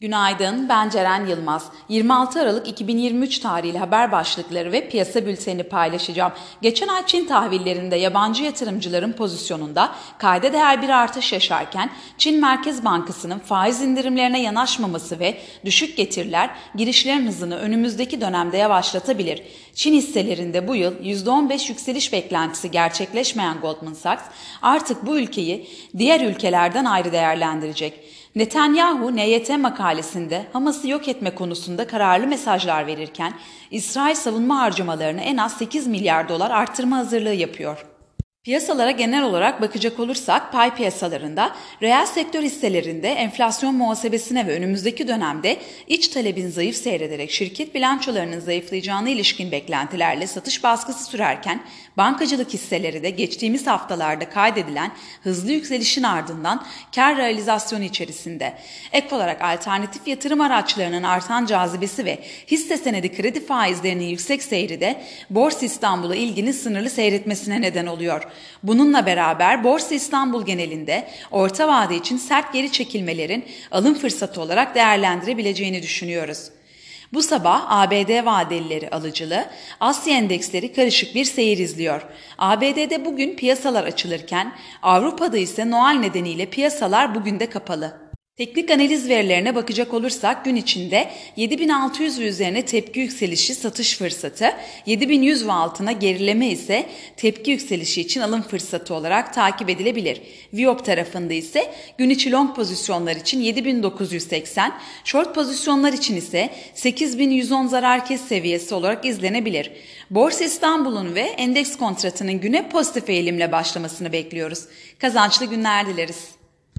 Günaydın, ben Ceren Yılmaz. 26 Aralık 2023 tarihli haber başlıkları ve piyasa bülteni paylaşacağım. Geçen ay Çin tahvillerinde yabancı yatırımcıların pozisyonunda kayda değer bir artış yaşarken Çin Merkez Bankası'nın faiz indirimlerine yanaşmaması ve düşük getiriler girişlerin hızını önümüzdeki dönemde yavaşlatabilir. Çin hisselerinde bu yıl %15 yükseliş beklentisi gerçekleşmeyen Goldman Sachs artık bu ülkeyi diğer ülkelerden ayrı değerlendirecek. Netanyahu NYT makalesinde Hamas'ı yok etme konusunda kararlı mesajlar verirken İsrail savunma harcamalarını en az 8 milyar dolar arttırma hazırlığı yapıyor. Piyasalara genel olarak bakacak olursak pay piyasalarında reel sektör hisselerinde enflasyon muhasebesine ve önümüzdeki dönemde iç talebin zayıf seyrederek şirket bilançolarının zayıflayacağına ilişkin beklentilerle satış baskısı sürerken bankacılık hisseleri de geçtiğimiz haftalarda kaydedilen hızlı yükselişin ardından kar realizasyonu içerisinde. Ek olarak alternatif yatırım araçlarının artan cazibesi ve hisse senedi kredi faizlerinin yüksek seyri de Borsa İstanbul'a ilginin sınırlı seyretmesine neden oluyor. Bununla beraber Borsa İstanbul genelinde orta vade için sert geri çekilmelerin alım fırsatı olarak değerlendirebileceğini düşünüyoruz. Bu sabah ABD vadelileri alıcılı, Asya endeksleri karışık bir seyir izliyor. ABD'de bugün piyasalar açılırken Avrupa'da ise Noel nedeniyle piyasalar bugün de kapalı. Teknik analiz verilerine bakacak olursak gün içinde 7600 ve üzerine tepki yükselişi satış fırsatı, 7100 ve altına gerileme ise tepki yükselişi için alım fırsatı olarak takip edilebilir. Viop tarafında ise gün içi long pozisyonlar için 7980, short pozisyonlar için ise 8110 zarar kes seviyesi olarak izlenebilir. Borsa İstanbul'un ve endeks kontratının güne pozitif eğilimle başlamasını bekliyoruz. Kazançlı günler dileriz.